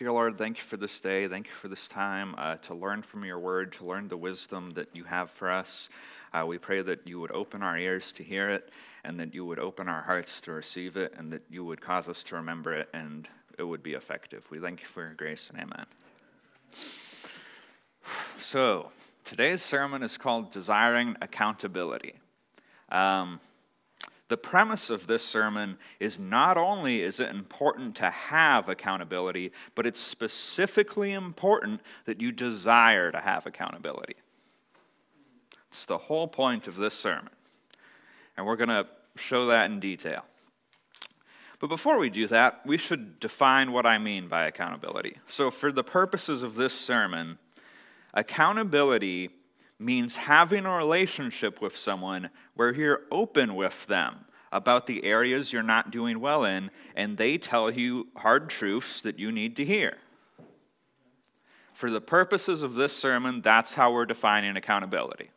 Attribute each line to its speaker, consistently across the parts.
Speaker 1: Dear Lord, thank you for this day. Thank you for this time uh, to learn from your word, to learn the wisdom that you have for us. Uh, we pray that you would open our ears to hear it, and that you would open our hearts to receive it, and that you would cause us to remember it, and it would be effective. We thank you for your grace and amen. So, today's sermon is called Desiring Accountability. Um, the premise of this sermon is not only is it important to have accountability, but it's specifically important that you desire to have accountability. It's the whole point of this sermon. And we're going to show that in detail. But before we do that, we should define what I mean by accountability. So, for the purposes of this sermon, accountability means having a relationship with someone where you're open with them about the areas you're not doing well in, and they tell you hard truths that you need to hear. For the purposes of this sermon, that's how we're defining accountability.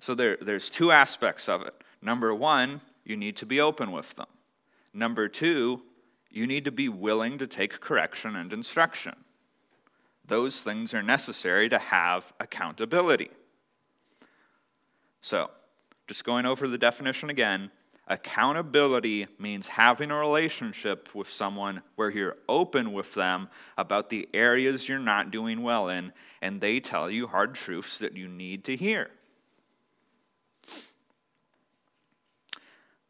Speaker 1: So there, there's two aspects of it. Number one, you need to be open with them. Number two, you need to be willing to take correction and instruction. Those things are necessary to have accountability. So, just going over the definition again accountability means having a relationship with someone where you're open with them about the areas you're not doing well in, and they tell you hard truths that you need to hear.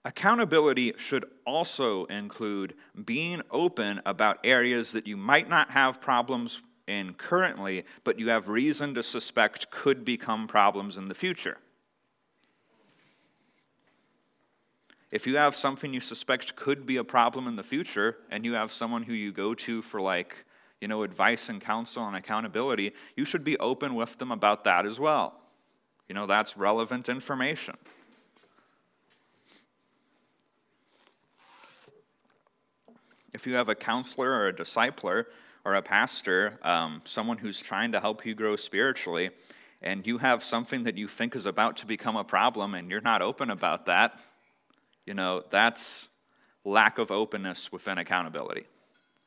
Speaker 1: Accountability should also include being open about areas that you might not have problems in currently, but you have reason to suspect could become problems in the future. If you have something you suspect could be a problem in the future, and you have someone who you go to for, like, you know, advice and counsel and accountability, you should be open with them about that as well. You know, that's relevant information. If you have a counselor or a discipler, or a pastor, um, someone who's trying to help you grow spiritually, and you have something that you think is about to become a problem and you're not open about that, you know, that's lack of openness within accountability.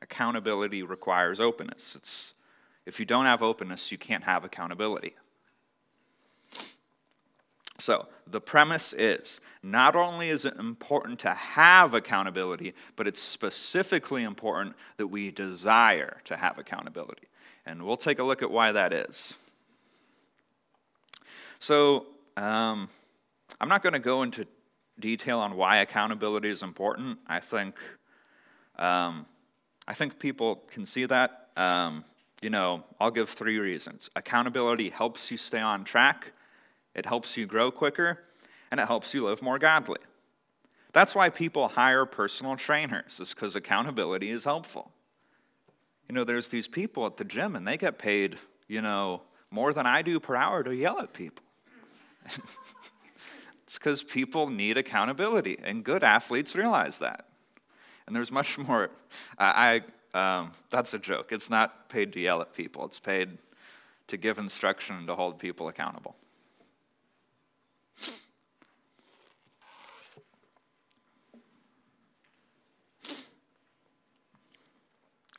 Speaker 1: Accountability requires openness. It's, if you don't have openness, you can't have accountability. So, the premise is not only is it important to have accountability, but it's specifically important that we desire to have accountability. And we'll take a look at why that is. So, um, I'm not going to go into detail on why accountability is important. I think, um, I think people can see that. Um, you know, I'll give three reasons. Accountability helps you stay on track it helps you grow quicker, and it helps you live more godly. That's why people hire personal trainers, is because accountability is helpful. You know, there's these people at the gym, and they get paid, you know, more than I do per hour to yell at people. it's because people need accountability, and good athletes realize that. And there's much more. I, I um, that's a joke. It's not paid to yell at people. It's paid to give instruction and to hold people accountable.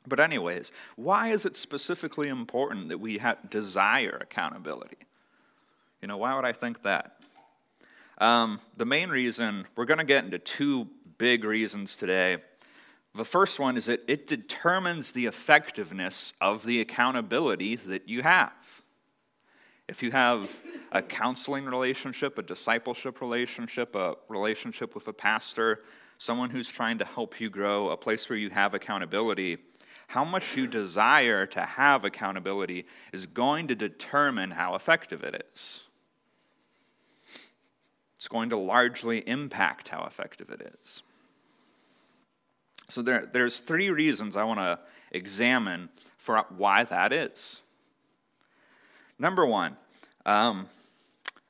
Speaker 1: But, anyways, why is it specifically important that we desire accountability? You know, why would I think that? Um, the main reason, we're going to get into two big reasons today. The first one is that it determines the effectiveness of the accountability that you have. If you have a counseling relationship, a discipleship relationship, a relationship with a pastor, someone who's trying to help you grow, a place where you have accountability, how much you desire to have accountability is going to determine how effective it is. It's going to largely impact how effective it is. So there, there's three reasons I want to examine for why that is. Number one, um,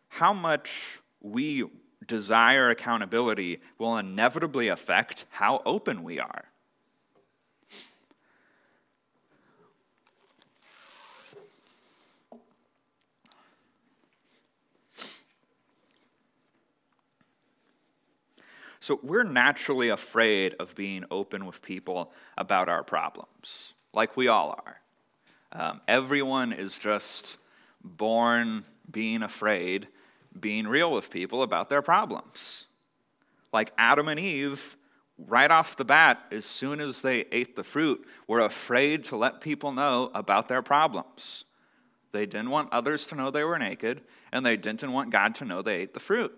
Speaker 1: how much we desire accountability will inevitably affect how open we are. So we're naturally afraid of being open with people about our problems, like we all are. Um, everyone is just born being afraid, being real with people about their problems. Like Adam and Eve, right off the bat, as soon as they ate the fruit, were afraid to let people know about their problems. They didn't want others to know they were naked, and they didn't want God to know they ate the fruit.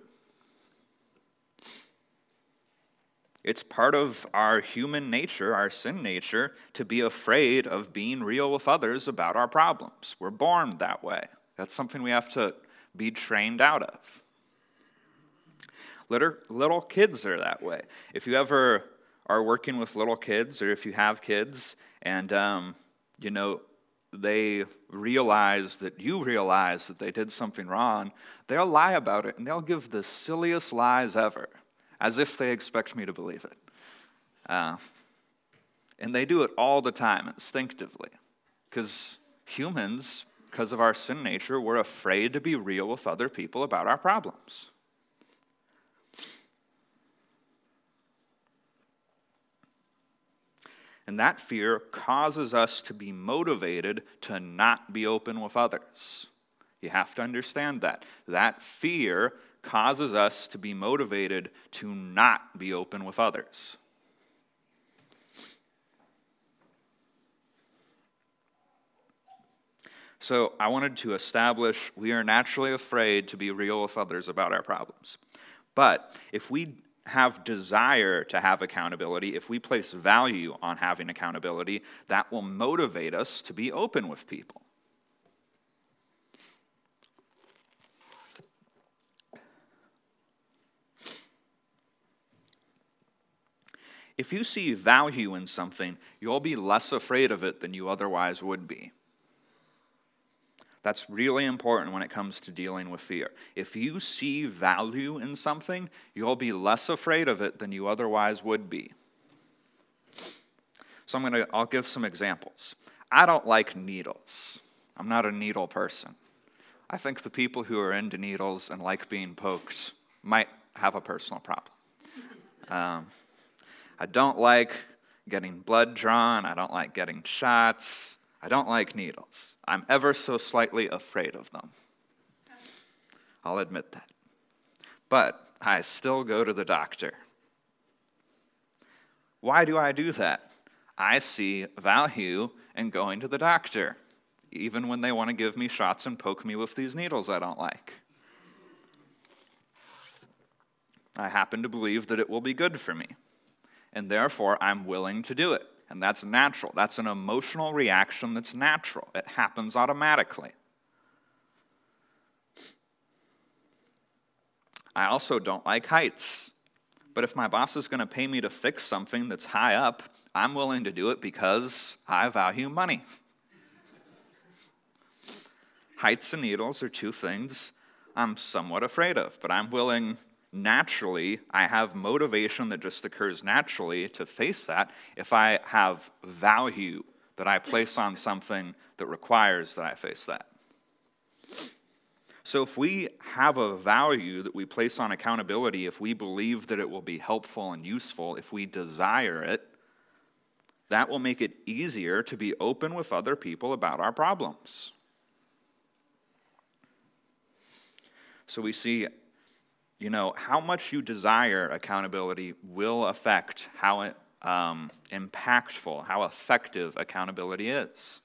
Speaker 1: It's part of our human nature, our sin nature, to be afraid of being real with others about our problems. We're born that way. That's something we have to be trained out of. Little, little kids are that way. If you ever are working with little kids, or if you have kids, and um, you know they realize that you realize that they did something wrong, they'll lie about it and they'll give the silliest lies ever as if they expect me to believe it. Uh, and they do it all the time, instinctively. Because humans, because of our sin nature, we're afraid to be real with other people about our problems. And that fear causes us to be motivated to not be open with others. You have to understand that. That fear causes us to be motivated to not be open with others. So, I wanted to establish we are naturally afraid to be real with others about our problems. But if we have desire to have accountability, if we place value on having accountability, that will motivate us to be open with people. If you see value in something, you'll be less afraid of it than you otherwise would be. That's really important when it comes to dealing with fear. If you see value in something, you'll be less afraid of it than you otherwise would be. So I'm going to I'll give some examples. I don't like needles. I'm not a needle person. I think the people who are into needles and like being poked might have a personal problem. Um, I don't like getting blood drawn. I don't like getting shots. I don't like needles. I'm ever so slightly afraid of them. I'll admit that. But I still go to the doctor. Why do I do that? I see value in going to the doctor, even when they want to give me shots and poke me with these needles I don't like. I happen to believe that it will be good for me and therefore I'm willing to do it. And that's natural. That's an emotional reaction that's natural, it happens automatically. I also don't like heights. But if my boss is going to pay me to fix something that's high up, I'm willing to do it because I value money. Heights and needles are two things I'm somewhat afraid of, but I'm willing naturally, I have motivation that just occurs naturally to face that if I have value that I place on something that requires that I face that. So, if we have a value that we place on accountability, if we believe that it will be helpful and useful, if we desire it, that will make it easier to be open with other people about our problems. So, we see you know, how much you desire accountability will affect how um, impactful, how effective accountability is.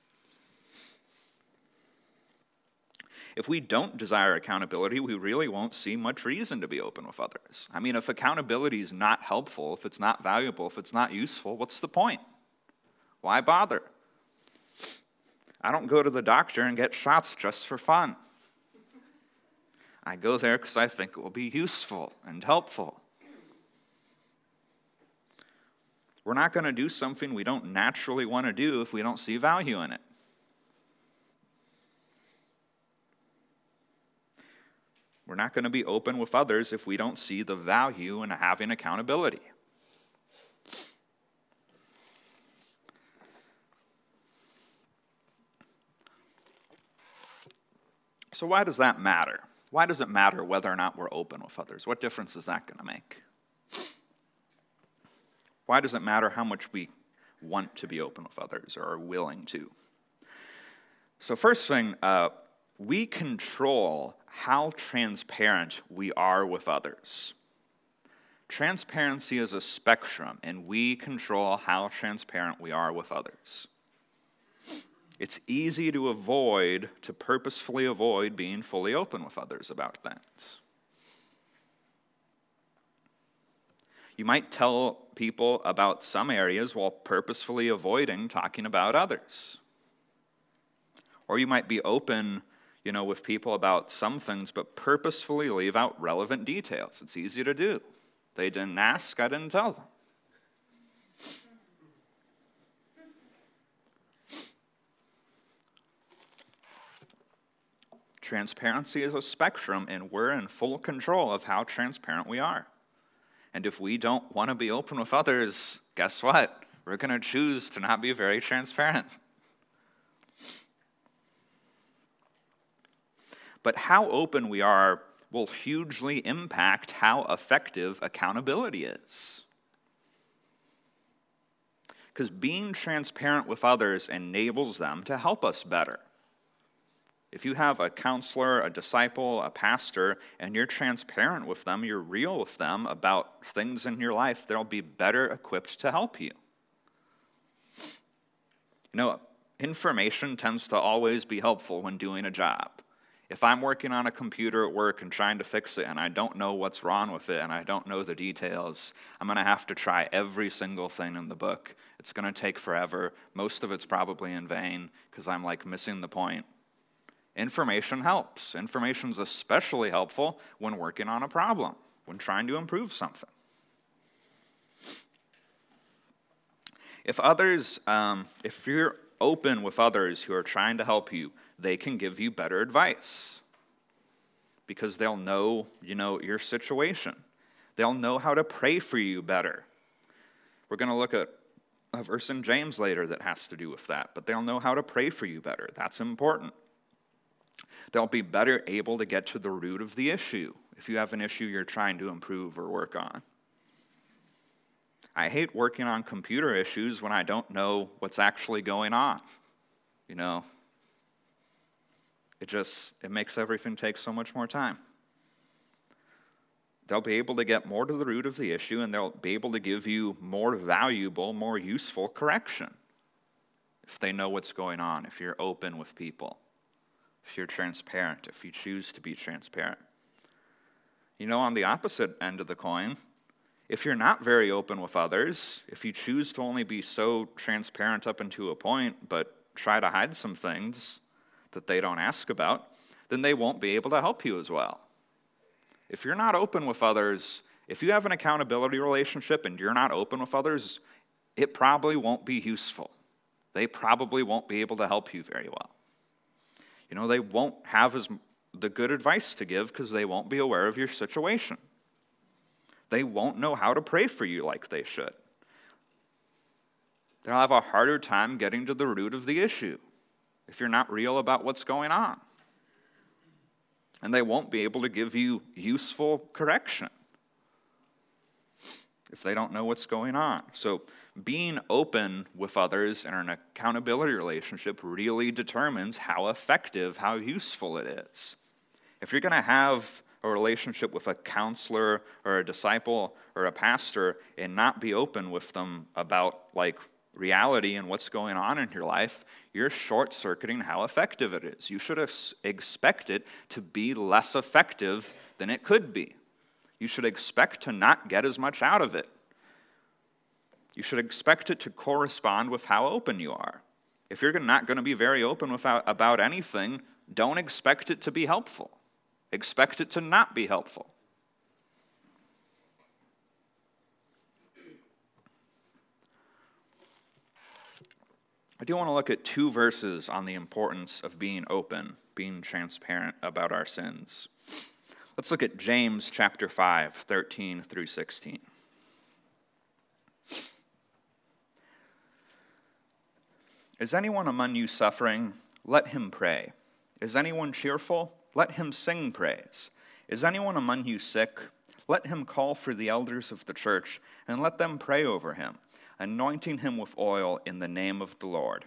Speaker 1: If we don't desire accountability, we really won't see much reason to be open with others. I mean, if accountability is not helpful, if it's not valuable, if it's not useful, what's the point? Why bother? I don't go to the doctor and get shots just for fun. I go there because I think it will be useful and helpful. We're not going to do something we don't naturally want to do if we don't see value in it. We're not going to be open with others if we don't see the value in having accountability. So, why does that matter? Why does it matter whether or not we're open with others? What difference is that going to make? Why does it matter how much we want to be open with others or are willing to? So, first thing, uh, we control how transparent we are with others. Transparency is a spectrum, and we control how transparent we are with others. It's easy to avoid, to purposefully avoid being fully open with others about things. You might tell people about some areas while purposefully avoiding talking about others. Or you might be open, you know, with people about some things but purposefully leave out relevant details. It's easy to do. They didn't ask, I didn't tell them. Transparency is a spectrum, and we're in full control of how transparent we are. And if we don't want to be open with others, guess what? We're going to choose to not be very transparent. But how open we are will hugely impact how effective accountability is. Because being transparent with others enables them to help us better. If you have a counselor, a disciple, a pastor, and you're transparent with them, you're real with them about things in your life, they'll be better equipped to help you. You know, information tends to always be helpful when doing a job. If I'm working on a computer at work and trying to fix it and I don't know what's wrong with it and I don't know the details, I'm going to have to try every single thing in the book. It's going to take forever. Most of it's probably in vain because I'm like missing the point. Information helps. Information is especially helpful when working on a problem, when trying to improve something. If others, um, if you're open with others who are trying to help you, they can give you better advice because they'll know, you know, your situation. They'll know how to pray for you better. We're going to look at a verse in James later that has to do with that, but they'll know how to pray for you better. That's important. They'll be better able to get to the root of the issue if you have an issue you're trying to improve or work on. I hate working on computer issues when I don't know what's actually going on. You know, it just it makes everything take so much more time. They'll be able to get more to the root of the issue and they'll be able to give you more valuable, more useful correction if they know what's going on, if you're open with people if you're transparent, if you choose to be transparent. You know, on the opposite end of the coin, if you're not very open with others, if you choose to only be so transparent up until a point, but try to hide some things that they don't ask about, then they won't be able to help you as well. If you're not open with others, if you have an accountability relationship and you're not open with others, it probably won't be useful. They probably won't be able to help you very well you know, they won't have as the good advice to give because they won't be aware of your situation. They won't know how to pray for you like they should. They'll have a harder time getting to the root of the issue if you're not real about what's going on. And they won't be able to give you useful correction if they don't know what's going on. So, being open with others in an accountability relationship really determines how effective, how useful it is. If you're going to have a relationship with a counselor or a disciple or a pastor and not be open with them about like reality and what's going on in your life, you're short circuiting how effective it is. You should expect it to be less effective than it could be. You should expect to not get as much out of it. You should expect it to correspond with how open you are. If you're not going to be very open without, about anything, don't expect it to be helpful. Expect it to not be helpful. I do want to look at two verses on the importance of being open, being transparent about our sins. Let's look at James chapter 5, 13 through 16. Is anyone among you suffering? Let him pray. Is anyone cheerful? Let him sing praise. Is anyone among you sick? let him call for the elders of the church and let them pray over him, anointing him with oil in the name of the Lord.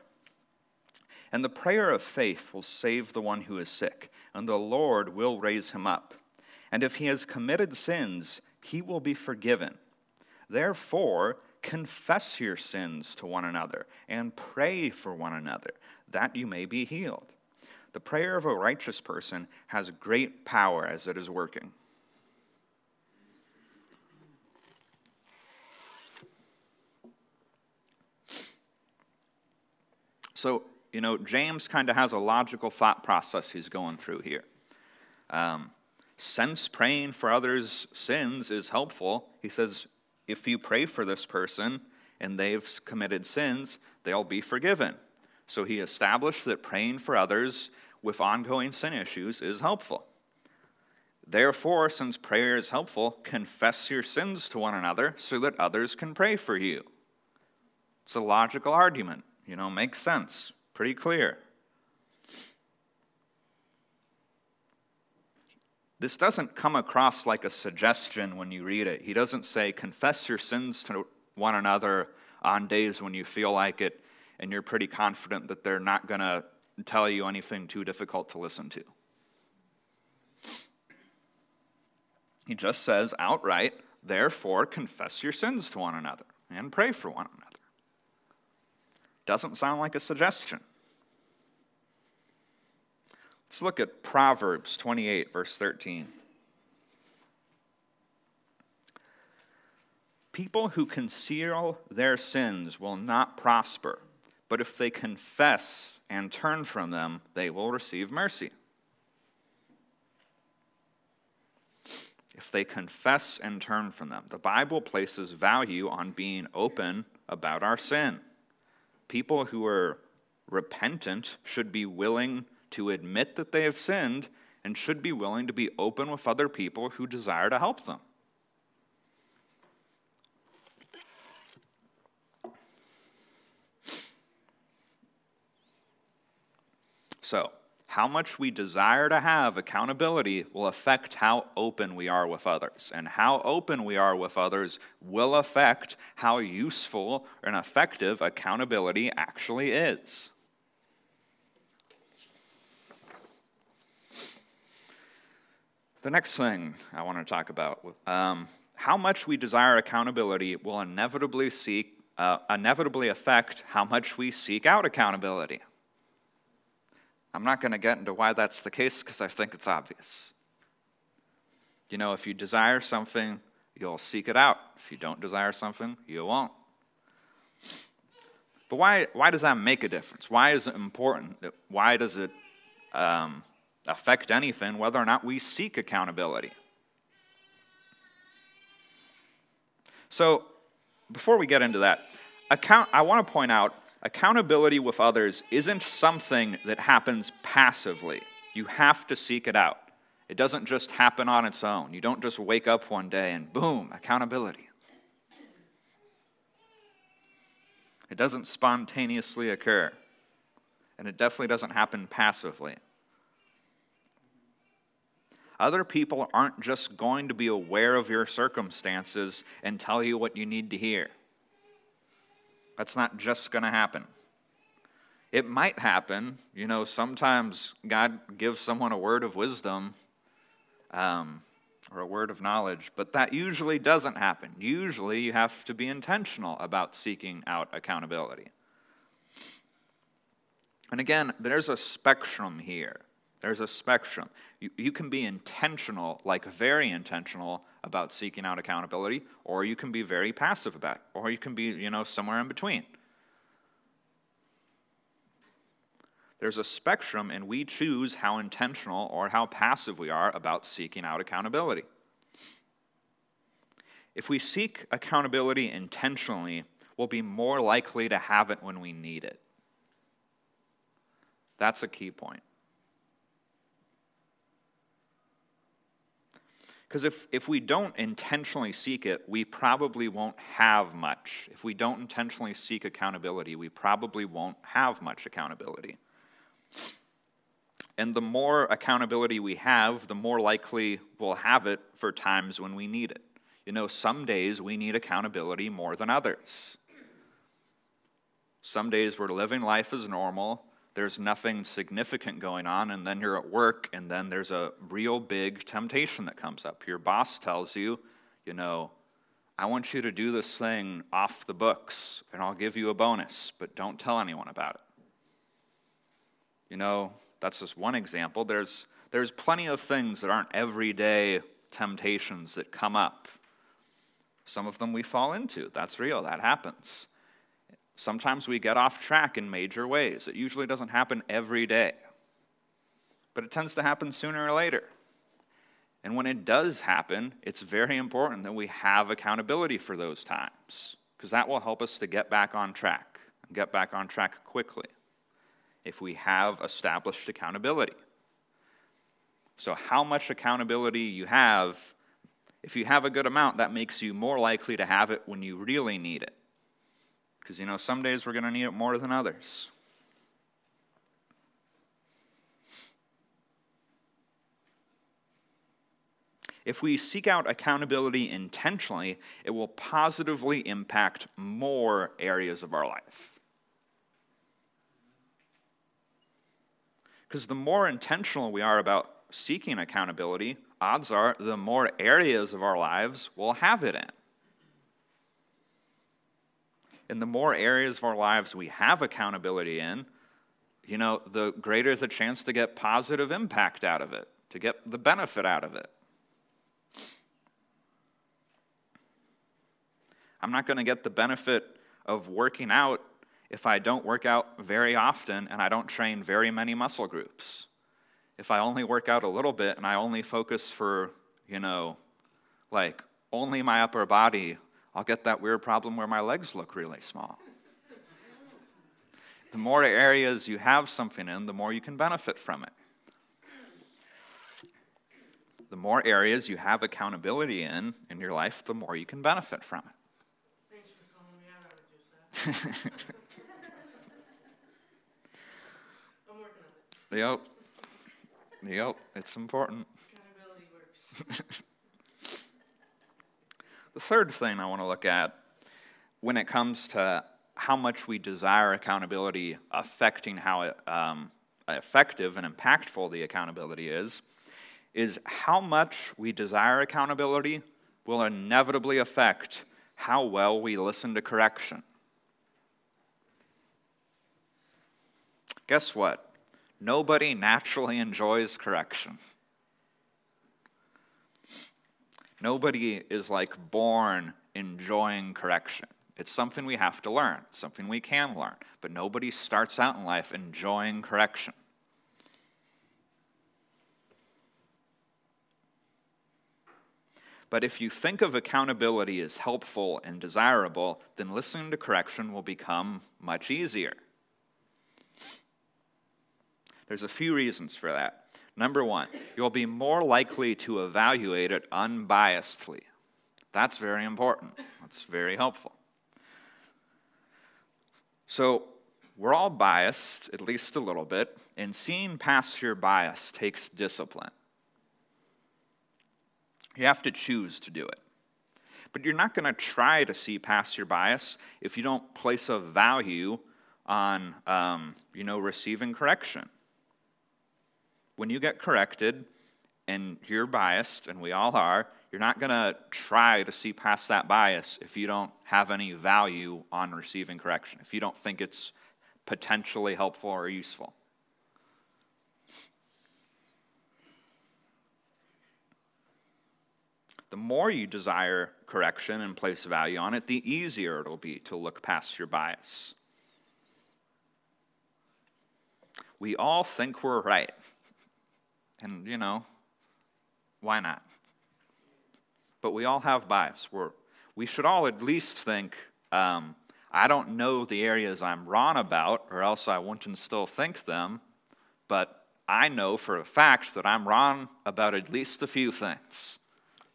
Speaker 1: And the prayer of faith will save the one who is sick, and the Lord will raise him up. And if he has committed sins, he will be forgiven. Therefore, confess your sins to one another and pray for one another, that you may be healed. The prayer of a righteous person has great power as it is working. So, you know, James kind of has a logical thought process he's going through here. Um, since praying for others' sins is helpful, he says, if you pray for this person and they've committed sins, they'll be forgiven. So he established that praying for others with ongoing sin issues is helpful. Therefore, since prayer is helpful, confess your sins to one another so that others can pray for you. It's a logical argument. You know, makes sense. Pretty clear. This doesn't come across like a suggestion when you read it. He doesn't say, confess your sins to one another on days when you feel like it and you're pretty confident that they're not going to tell you anything too difficult to listen to. He just says outright, therefore, confess your sins to one another and pray for one another. Doesn't sound like a suggestion. Let's look at Proverbs 28, verse 13. People who conceal their sins will not prosper, but if they confess and turn from them, they will receive mercy. If they confess and turn from them, the Bible places value on being open about our sin. People who are repentant should be willing to admit that they have sinned and should be willing to be open with other people who desire to help them. So, how much we desire to have accountability will affect how open we are with others. And how open we are with others will affect how useful and effective accountability actually is. The next thing I want to talk about um, how much we desire accountability will inevitably seek, uh, inevitably affect how much we seek out accountability. I'm not going to get into why that's the case because I think it's obvious. You know, if you desire something, you'll seek it out. If you don't desire something, you won't. But why, why does that make a difference? Why is it important? Why does it um, affect anything whether or not we seek accountability? So, before we get into that, account, I want to point out accountability with others isn't something that happens passively. You have to seek it out. It doesn't just happen on its own. You don't just wake up one day and boom, accountability. It doesn't spontaneously occur. And it definitely doesn't happen passively. Other people aren't just going to be aware of your circumstances and tell you what you need to hear. That's not just going to happen. It might happen. You know, sometimes God gives someone a word of wisdom um, or a word of knowledge, but that usually doesn't happen. Usually, you have to be intentional about seeking out accountability. And again, there's a spectrum here. There's a spectrum. You, you can be intentional, like very intentional, about seeking out accountability, or you can be very passive about it, or you can be, you know, somewhere in between. There's a spectrum, and we choose how intentional or how passive we are about seeking out accountability. If we seek accountability intentionally, we'll be more likely to have it when we need it. That's a key point. Because if, if we don't intentionally seek it, we probably won't have much. If we don't intentionally seek accountability, we probably won't have much accountability. And the more accountability we have, the more likely we'll have it for times when we need it. You know, some days we need accountability more than others. Some days we're living life as normal, there's nothing significant going on, and then you're at work, and then there's a real big temptation that comes up. Your boss tells you, you know, I want you to do this thing off the books, and I'll give you a bonus, but don't tell anyone about it. You know, that's just one example. There's, there's plenty of things that aren't everyday temptations that come up. Some of them we fall into. That's real, that happens. Sometimes we get off track in major ways. It usually doesn't happen every day, but it tends to happen sooner or later. And when it does happen, it's very important that we have accountability for those times, because that will help us to get back on track and get back on track quickly if we have established accountability. So, how much accountability you have, if you have a good amount, that makes you more likely to have it when you really need it. Because, you know, some days we're going to need it more than others. If we seek out accountability intentionally, it will positively impact more areas of our life. Because the more intentional we are about seeking accountability, odds are the more areas of our lives we'll have it in. And the more areas of our lives we have accountability in, you know, the greater the chance to get positive impact out of it, to get the benefit out of it. I'm not going to get the benefit of working out if I don't work out very often and I don't train very many muscle groups. If I only work out a little bit and I only focus for, you know, like only my upper body, I'll get that weird problem where my legs look really small. the more areas you have something in, the more you can benefit from it. The more areas you have accountability in in your life, the more you can benefit from it.
Speaker 2: I'm working on it.
Speaker 1: Yep. Yep, it's important.
Speaker 2: Accountability works.
Speaker 1: The third thing I want to look at when it comes to how much we desire accountability affecting how um, effective and impactful the accountability is, is how much we desire accountability will inevitably affect how well we listen to correction. Guess what? Nobody naturally enjoys correction. Nobody is like born enjoying correction. It's something we have to learn, something we can learn, but nobody starts out in life enjoying correction. But if you think of accountability as helpful and desirable, then listening to correction will become much easier. There's a few reasons for that. Number one, you'll be more likely to evaluate it unbiasedly. That's very important. That's very helpful. So, we're all biased, at least a little bit, and seeing past your bias takes discipline. You have to choose to do it. But you're not going to try to see past your bias if you don't place a value on, um, you know, receiving correction when you get corrected and you're biased, and we all are, you're not going to try to see past that bias if you don't have any value on receiving correction, if you don't think it's potentially helpful or useful. The more you desire correction and place value on it, the easier it'll be to look past your bias. We all think we're right. And, you know, why not? But we all have bias. We're, we should all at least think, um, I don't know the areas I'm wrong about, or else I wouldn't still think them, but I know for a fact that I'm wrong about at least a few things,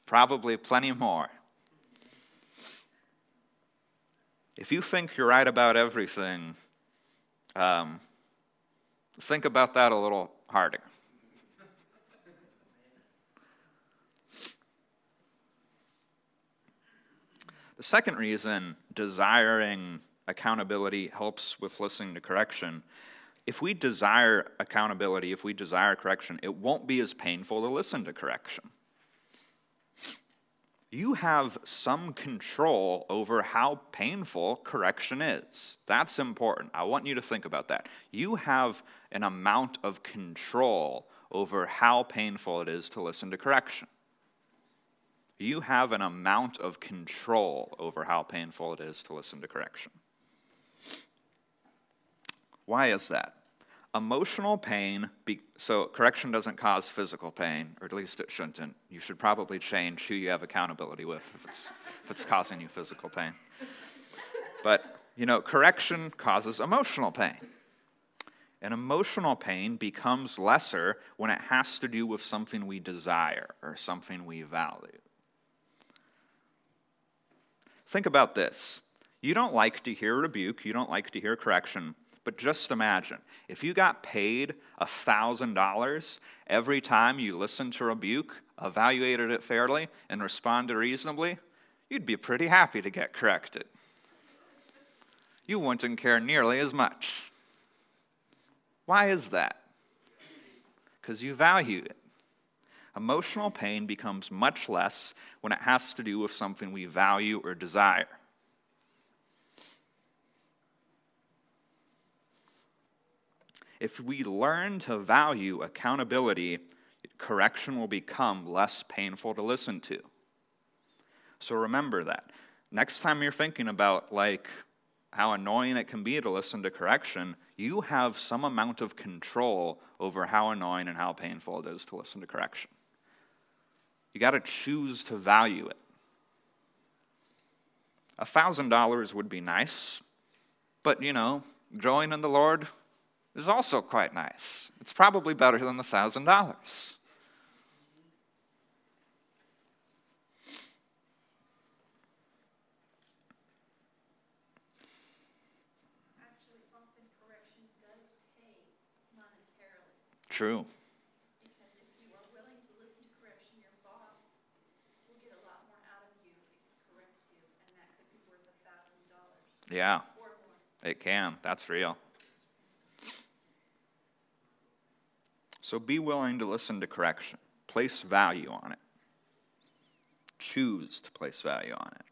Speaker 1: probably plenty more. If you think you're right about everything, um, think about that a little harder. The second reason desiring accountability helps with listening to correction. If we desire accountability, if we desire correction, it won't be as painful to listen to correction. You have some control over how painful correction is. That's important. I want you to think about that. You have an amount of control over how painful it is to listen to correction you have an amount of control over how painful it is to listen to correction. Why is that? Emotional pain, be, so correction doesn't cause physical pain, or at least it shouldn't. You should probably change who you have accountability with if it's, if it's causing you physical pain. But, you know, correction causes emotional pain. And emotional pain becomes lesser when it has to do with something we desire or something we value. Think about this. You don't like to hear rebuke, you don't like to hear correction, but just imagine if you got paid $1,000 every time you listened to rebuke, evaluated it fairly, and responded reasonably, you'd be pretty happy to get corrected. You wouldn't care nearly as much. Why is that? Because you value it. Emotional pain becomes much less when it has to do with something we value or desire. If we learn to value accountability, correction will become less painful to listen to. So remember that. Next time you're thinking about like how annoying it can be to listen to correction, you have some amount of control over how annoying and how painful it is to listen to correction. You got to choose to value it. A $1,000 would be nice, but you know, growing in the Lord is also quite nice. It's probably better than the $1,000. True. Yeah, it can. That's real. So be willing to listen to correction, place value on it, choose to place value on it.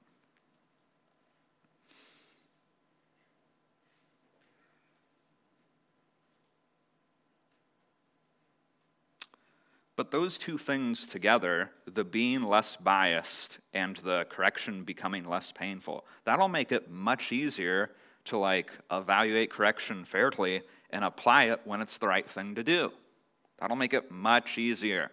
Speaker 1: But those two things together, the being less biased and the correction becoming less painful, that'll make it much easier to like evaluate correction fairly and apply it when it's the right thing to do. That'll make it much easier.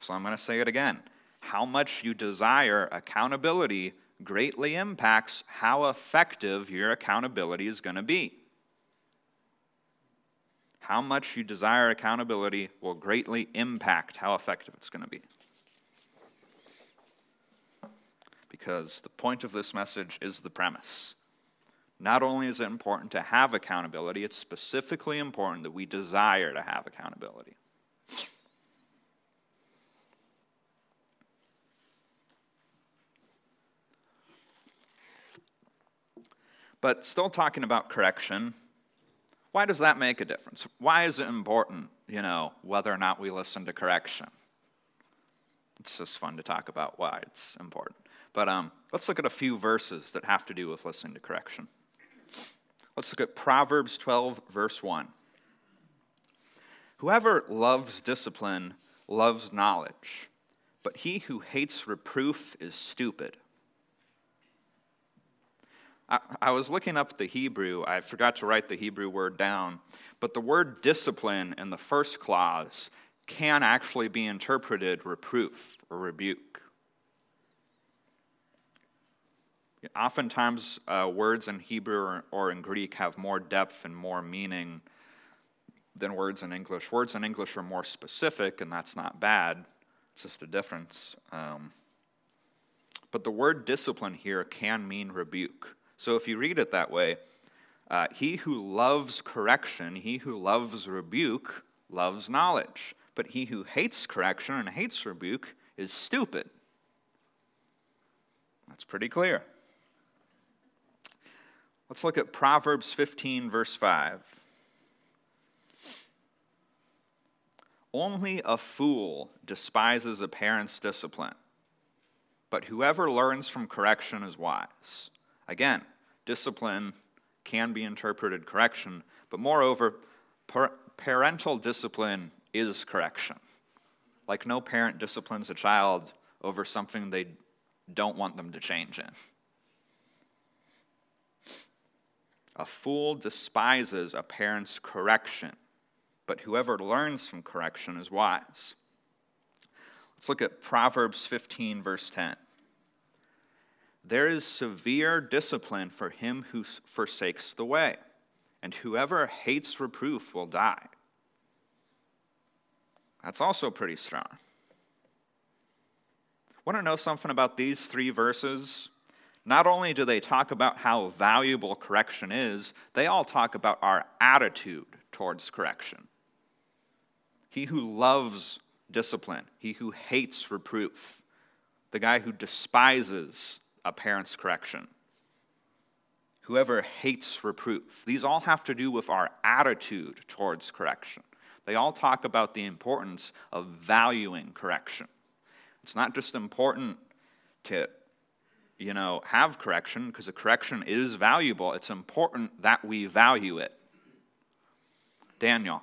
Speaker 1: So I'm going to say it again. How much you desire accountability greatly impacts how effective your accountability is going to be. How much you desire accountability will greatly impact how effective it's going to be. Because the point of this message is the premise. Not only is it important to have accountability, it's specifically important that we desire to have accountability. But still talking about correction, why does that make a difference? Why is it important, you know, whether or not we listen to correction? It's just fun to talk about why it's important. But um, let's look at a few verses that have to do with listening to correction. Let's look at Proverbs 12, verse 1. Whoever loves discipline loves knowledge, but he who hates reproof is stupid. I, I was looking up the Hebrew. I forgot to write the Hebrew word down. But the word discipline in the first clause can actually be interpreted reproof or rebuke. Oftentimes, uh, words in Hebrew or, in Greek have more depth and more meaning than words in English. Words in English are more specific, and that's not bad. It's just a difference. Um, but the word discipline here can mean rebuke. So if you read it that way, uh, he who loves correction, he who loves rebuke, loves knowledge, but he who hates correction and hates rebuke is stupid. That's pretty clear. Let's look at Proverbs 15, verse 5. Only a fool despises a parent's discipline, but whoever learns from correction is wise. Again, discipline can be interpreted correction, but moreover, parental discipline is correction. Like no parent disciplines a child over something they don't want them to change in. A fool despises a parent's correction, but whoever learns from correction is wise. Let's look at Proverbs 15, verse 10. There is severe discipline for him who forsakes the way, and whoever hates reproof will die. That's also pretty strong. Want to know something about these three verses? Not only do they talk about how valuable correction is, they all talk about our attitude towards correction. He who loves discipline, he who hates reproof, the guy who despises a parent's correction, whoever hates reproof. These all have to do with our attitude towards correction. They all talk about the importance of valuing correction. It's not just important to, you know, have correction, because a correction is valuable. It's important that we value it. Daniel.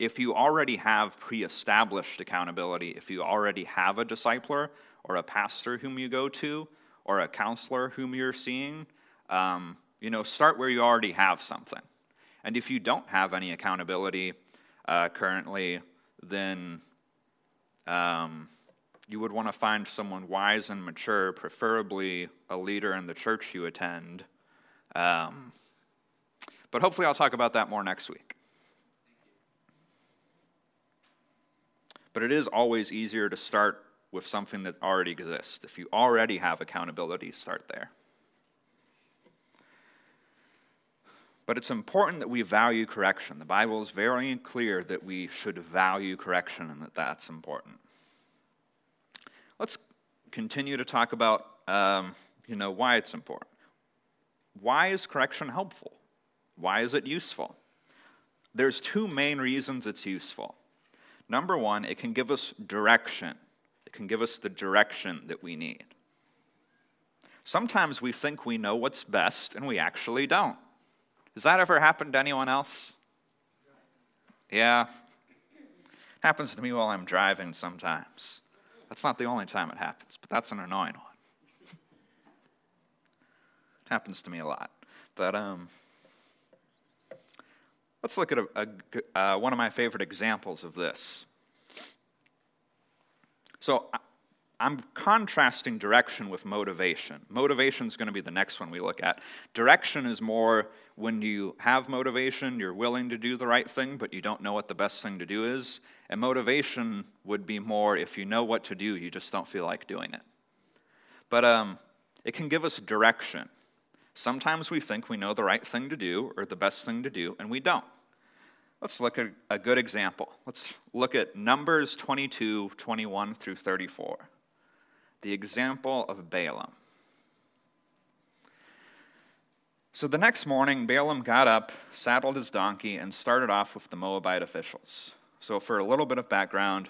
Speaker 1: if you already have pre established accountability, if you already have a discipler or a pastor whom you go to or a counselor whom you're seeing, um, you know, start where you already have something. And if you don't have any accountability uh, currently, then um, you would want to find someone wise and mature, preferably a leader in the church you attend. Um, but hopefully, I'll talk about that more next week. But it is always easier to start with something that already exists. If you already have accountability, start there. But it's important that we value correction. The Bible is very clear that we should value correction and that that's important. Let's continue to talk about, um, you know, why it's important. Why is correction helpful? Why is it useful? There's two main reasons it's useful. Number one, it can give us direction. It can give us the direction that we need. Sometimes we think we know what's best and we actually don't. Has that ever happened to anyone else? Yeah. Happens to me while I'm driving sometimes. That's not the only time it happens, but that's an annoying one. it happens to me a lot. But um, let's look at a, a, uh, one of my favorite examples of this. So I'm contrasting direction with motivation. Motivation is going to be the next one we look at. Direction is more when you have motivation, you're willing to do the right thing, but you don't know what the best thing to do is. And motivation would be more if you know what to do, you just don't feel like doing it. But um, it can give us direction. Sometimes we think we know the right thing to do or the best thing to do, and we don't. Let's look at a good example. Let's look at Numbers 22, 21 through 34 the example of Balaam. So the next morning, Balaam got up, saddled his donkey, and started off with the Moabite officials. So, for a little bit of background,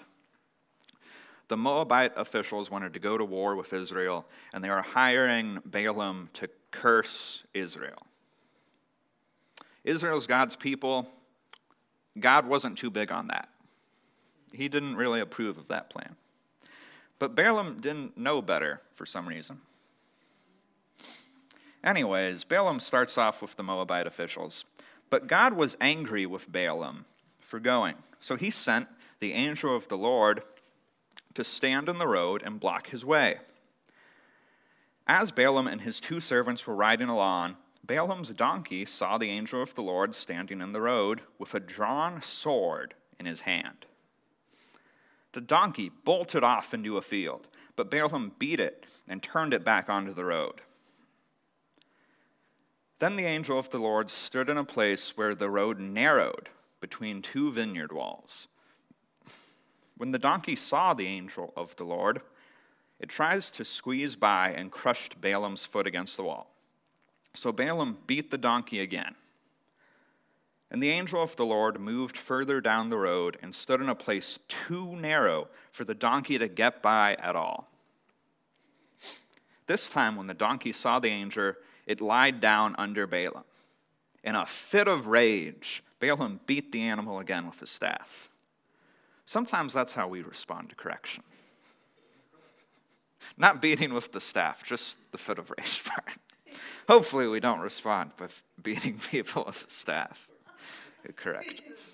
Speaker 1: the Moabite officials wanted to go to war with Israel, and they were hiring Balaam to curse Israel. Israel's God's people. God wasn't too big on that. He didn't really approve of that plan. But Balaam didn't know better for some reason. Anyways, Balaam starts off with the Moabite officials. But God was angry with Balaam for going. So he sent the angel of the Lord to stand in the road and block his way. As Balaam and his two servants were riding along, Balaam's donkey saw the angel of the Lord standing in the road with a drawn sword in his hand. The donkey bolted off into a field, but Balaam beat it and turned it back onto the road. Then the angel of the Lord stood in a place where the road narrowed between two vineyard walls. When the donkey saw the angel of the Lord, it tries to squeeze by and crushed Balaam's foot against the wall. So Balaam beat the donkey again. And the angel of the Lord moved further down the road and stood in a place too narrow for the donkey to get by at all. This time, when the donkey saw the angel, it lied down under Balaam. In a fit of rage, Balaam beat the animal again with his staff. Sometimes that's how we respond to correction. Not beating with the staff, just the fit of rage part. Hopefully, we don't respond with beating people with the staff who correct us.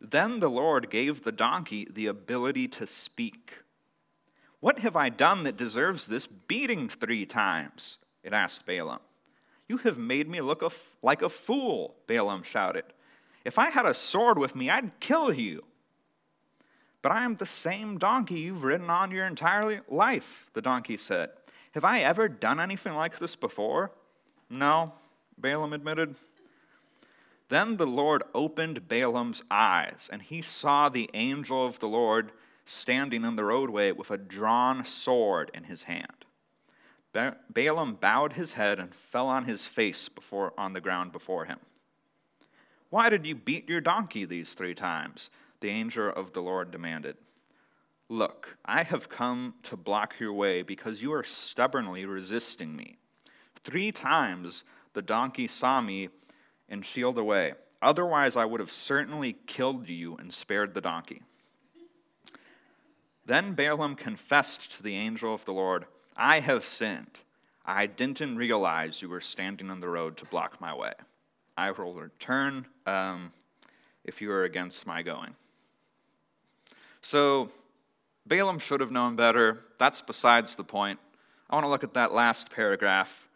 Speaker 1: Then the Lord gave the donkey the ability to speak. What have I done that deserves this beating three times? It asked Balaam. You have made me look a f- like a fool, Balaam shouted. If I had a sword with me, I'd kill you. But I am the same donkey you've ridden on your entire life, the donkey said. Have I ever done anything like this before? No, Balaam admitted. Then the Lord opened Balaam's eyes, and he saw the angel of the Lord standing in the roadway with a drawn sword in his hand. Ba- Balaam bowed his head and fell on his face before, on the ground before him. Why did you beat your donkey these three times? The angel of the Lord demanded. Look, I have come to block your way because you are stubbornly resisting me. Three times the donkey saw me and shield away. Otherwise, I would have certainly killed you and spared the donkey. Then Balaam confessed to the angel of the Lord, I have sinned. I didn't realize you were standing on the road to block my way. I will return um, if you are against my going. So, Balaam should have known better. That's besides the point. I want to look at that last paragraph.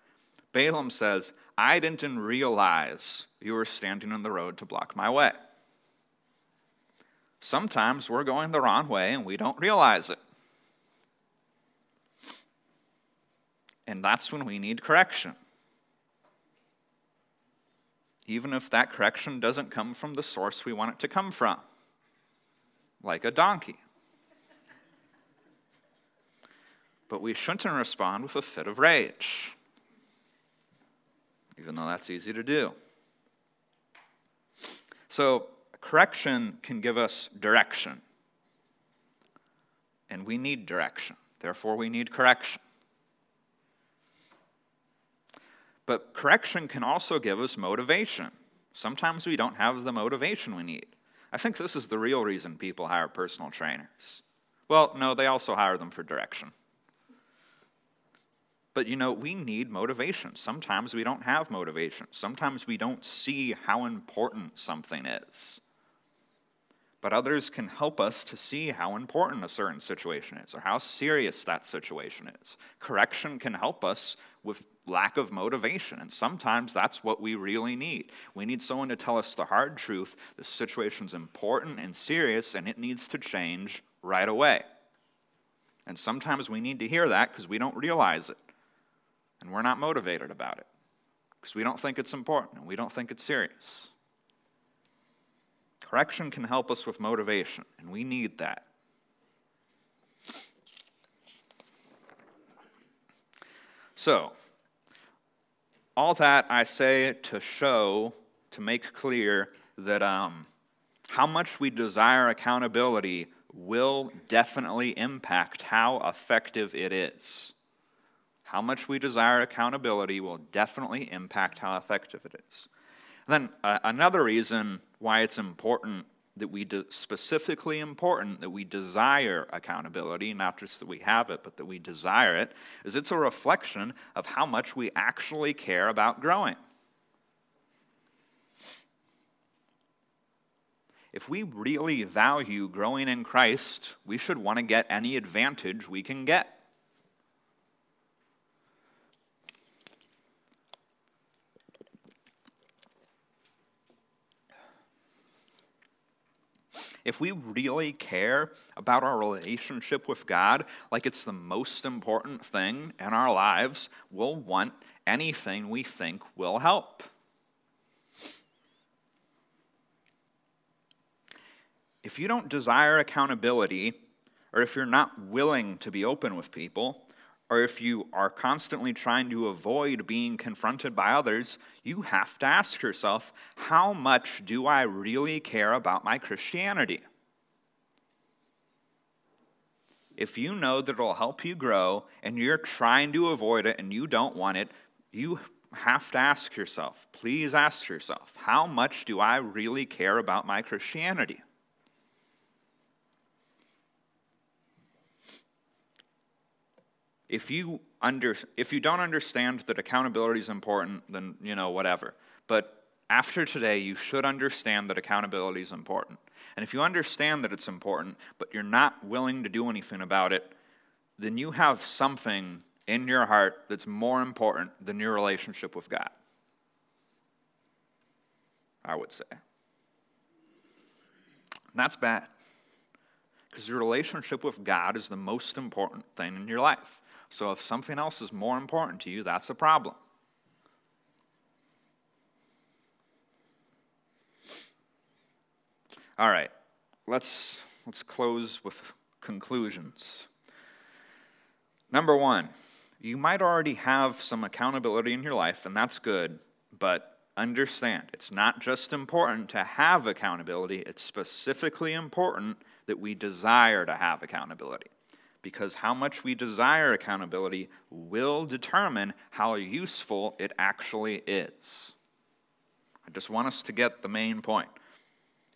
Speaker 1: Balaam says, I didn't realize you were standing in the road to block my way. Sometimes we're going the wrong way and we don't realize it. And that's when we need correction. Even if that correction doesn't come from the source we want it to come from like a donkey. But we shouldn't respond with a fit of rage, even though that's easy to do. So, correction can give us direction. And we need direction. Therefore, we need correction. But correction can also give us motivation. Sometimes we don't have the motivation we need. I think this is the real reason people hire personal trainers. Well, no, they also hire them for direction. But you know, we need motivation. Sometimes we don't have motivation. Sometimes we don't see how important something is. But others can help us to see how important a certain situation is or how serious that situation is. Correction can help us with lack of motivation. And sometimes that's what we really need. We need someone to tell us the hard truth the situation's important and serious, and it needs to change right away. And sometimes we need to hear that because we don't realize it. And we're not motivated about it because we don't think it's important and we don't think it's serious. Correction can help us with motivation, and we need that. So, all that I say to show, to make clear that um, how much we desire accountability will definitely impact how effective it is. How much we desire accountability will definitely impact how effective it is. Then uh, another reason why it's important that we de- specifically important that we desire accountability, not just that we have it, but that we desire it, is it's a reflection of how much we actually care about growing. If we really value growing in Christ, we should want to get any advantage we can get. If we really care about our relationship with God like it's the most important thing in our lives, we'll want anything we think will help. If you don't desire accountability, or if you're not willing to be open with people, or if you are constantly trying to avoid being confronted by others, you have to ask yourself how much do I really care about my Christianity? If you know that it'll help you grow and you're trying to avoid it and you don't want it, you have to ask yourself, please ask yourself, how much do I really care about my Christianity? If you under if you don't understand that accountability is important, then you know whatever. But after today, you should understand that accountability is important. And if you understand that it's important, but you're not willing to do anything about it, then you have something in your heart that's more important than your relationship with God. I would say. And that's bad. Because your relationship with God is the most important thing in your life. So if something else is more important to you, that's a problem. All right, let's, let's close with conclusions. Number one, you might already have some accountability in your life, and that's good, but understand it's not just important to have accountability, it's specifically important that we desire to have accountability because how much we desire accountability will determine how useful it actually is. I just want us to get the main point.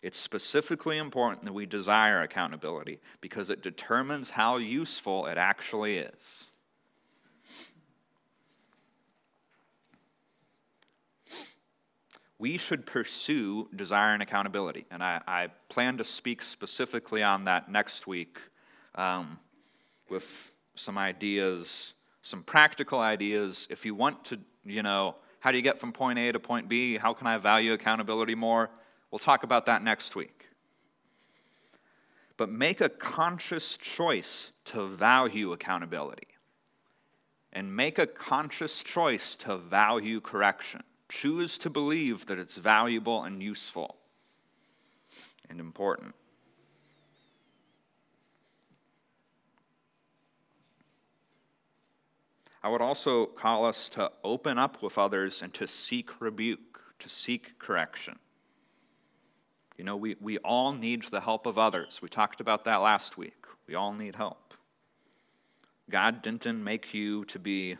Speaker 1: It's specifically important that we desire accountability because it determines how useful it actually is. We should pursue desire and accountability, and I, I plan to speak specifically on that next week. Um, with some ideas, some practical ideas. If you want to, you know, how do you get from point A to point B? How can I value accountability more? We'll talk about that next week. But make a conscious choice to value accountability. And make a conscious choice to value correction. Choose to believe that it's valuable and useful and important. I would also call us to open up with others and to seek rebuke, to seek correction. You know, we, we all need the help of others. We talked about that last week. We all need help. God didn't make you to be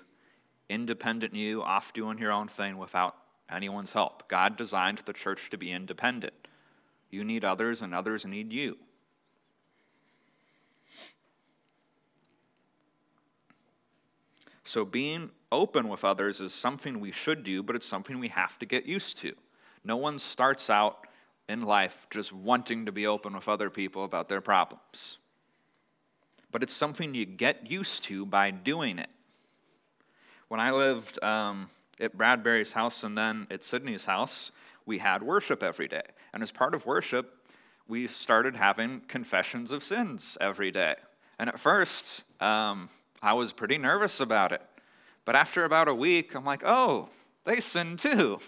Speaker 1: independent you, off doing your own thing without anyone's help. God designed the church to be independent. You need others, and others need you. So, being open with others is something we should do, but it's something we have to get used to. No one starts out in life just wanting to be open with other people about their problems. But it's something you get used to by doing it. When I lived um, at Bradbury's house and then at Sydney's house, we had worship every day. And as part of worship, we started having confessions of sins every day. And at first, um, I was pretty nervous about it. But after about a week, I'm like, oh, they sin too.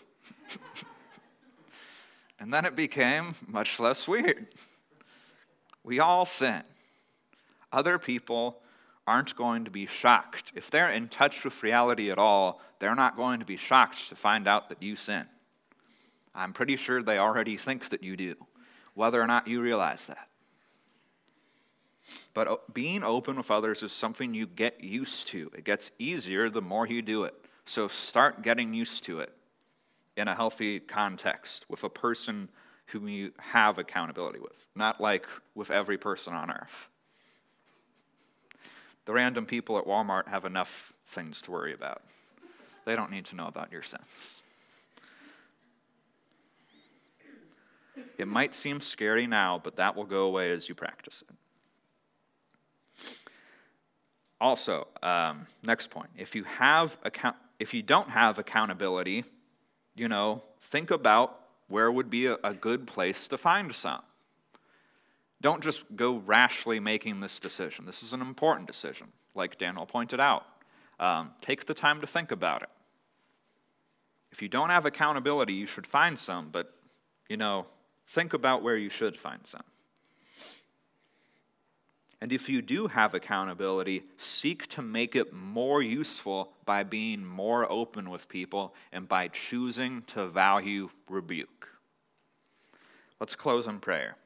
Speaker 1: and then it became much less weird. We all sin. Other people aren't going to be shocked. If they're in touch with reality at all, they're not going to be shocked to find out that you sin. I'm pretty sure they already think that you do, whether or not you realize that. But uh, being open with others is something you get used to. It gets easier the more you do it. So start getting used to it in a healthy context with a person whom you have accountability with, not like with every person on earth. The random people at Walmart have enough things to worry about. They don't need to know about your sins. It might seem scary now, but that will go away as you practice it. Also, um, next point: if you have account, if you don't have accountability, you know, think about where would be a, a good place to find some. Don't just go rashly making this decision. This is an important decision, like Daniel pointed out. Um, take the time to think about it. If you don't have accountability, you should find some, but, you know, think about where you should find some. And if you do have accountability, seek to make it more useful by being more open with people and by choosing to value rebuke. Let's close in prayer.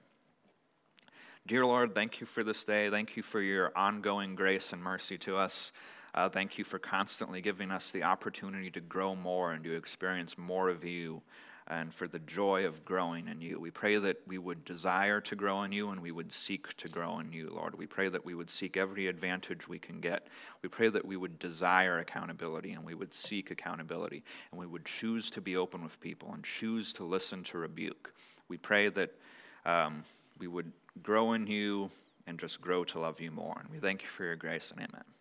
Speaker 1: Dear Lord, thank you for this day. Thank you for your ongoing grace and mercy to us. Uh, thank you for constantly giving us the opportunity to grow more and to experience more of you and for the joy of growing in you. We pray that we would desire to grow in you and we would seek to grow in you, Lord. We pray that we would seek every advantage we can get. We pray that we would desire accountability and we would seek accountability and we would choose to be open with people and choose to listen to rebuke. We pray that um, we would grow in you and just grow to love you more. And we thank you for your grace and amen.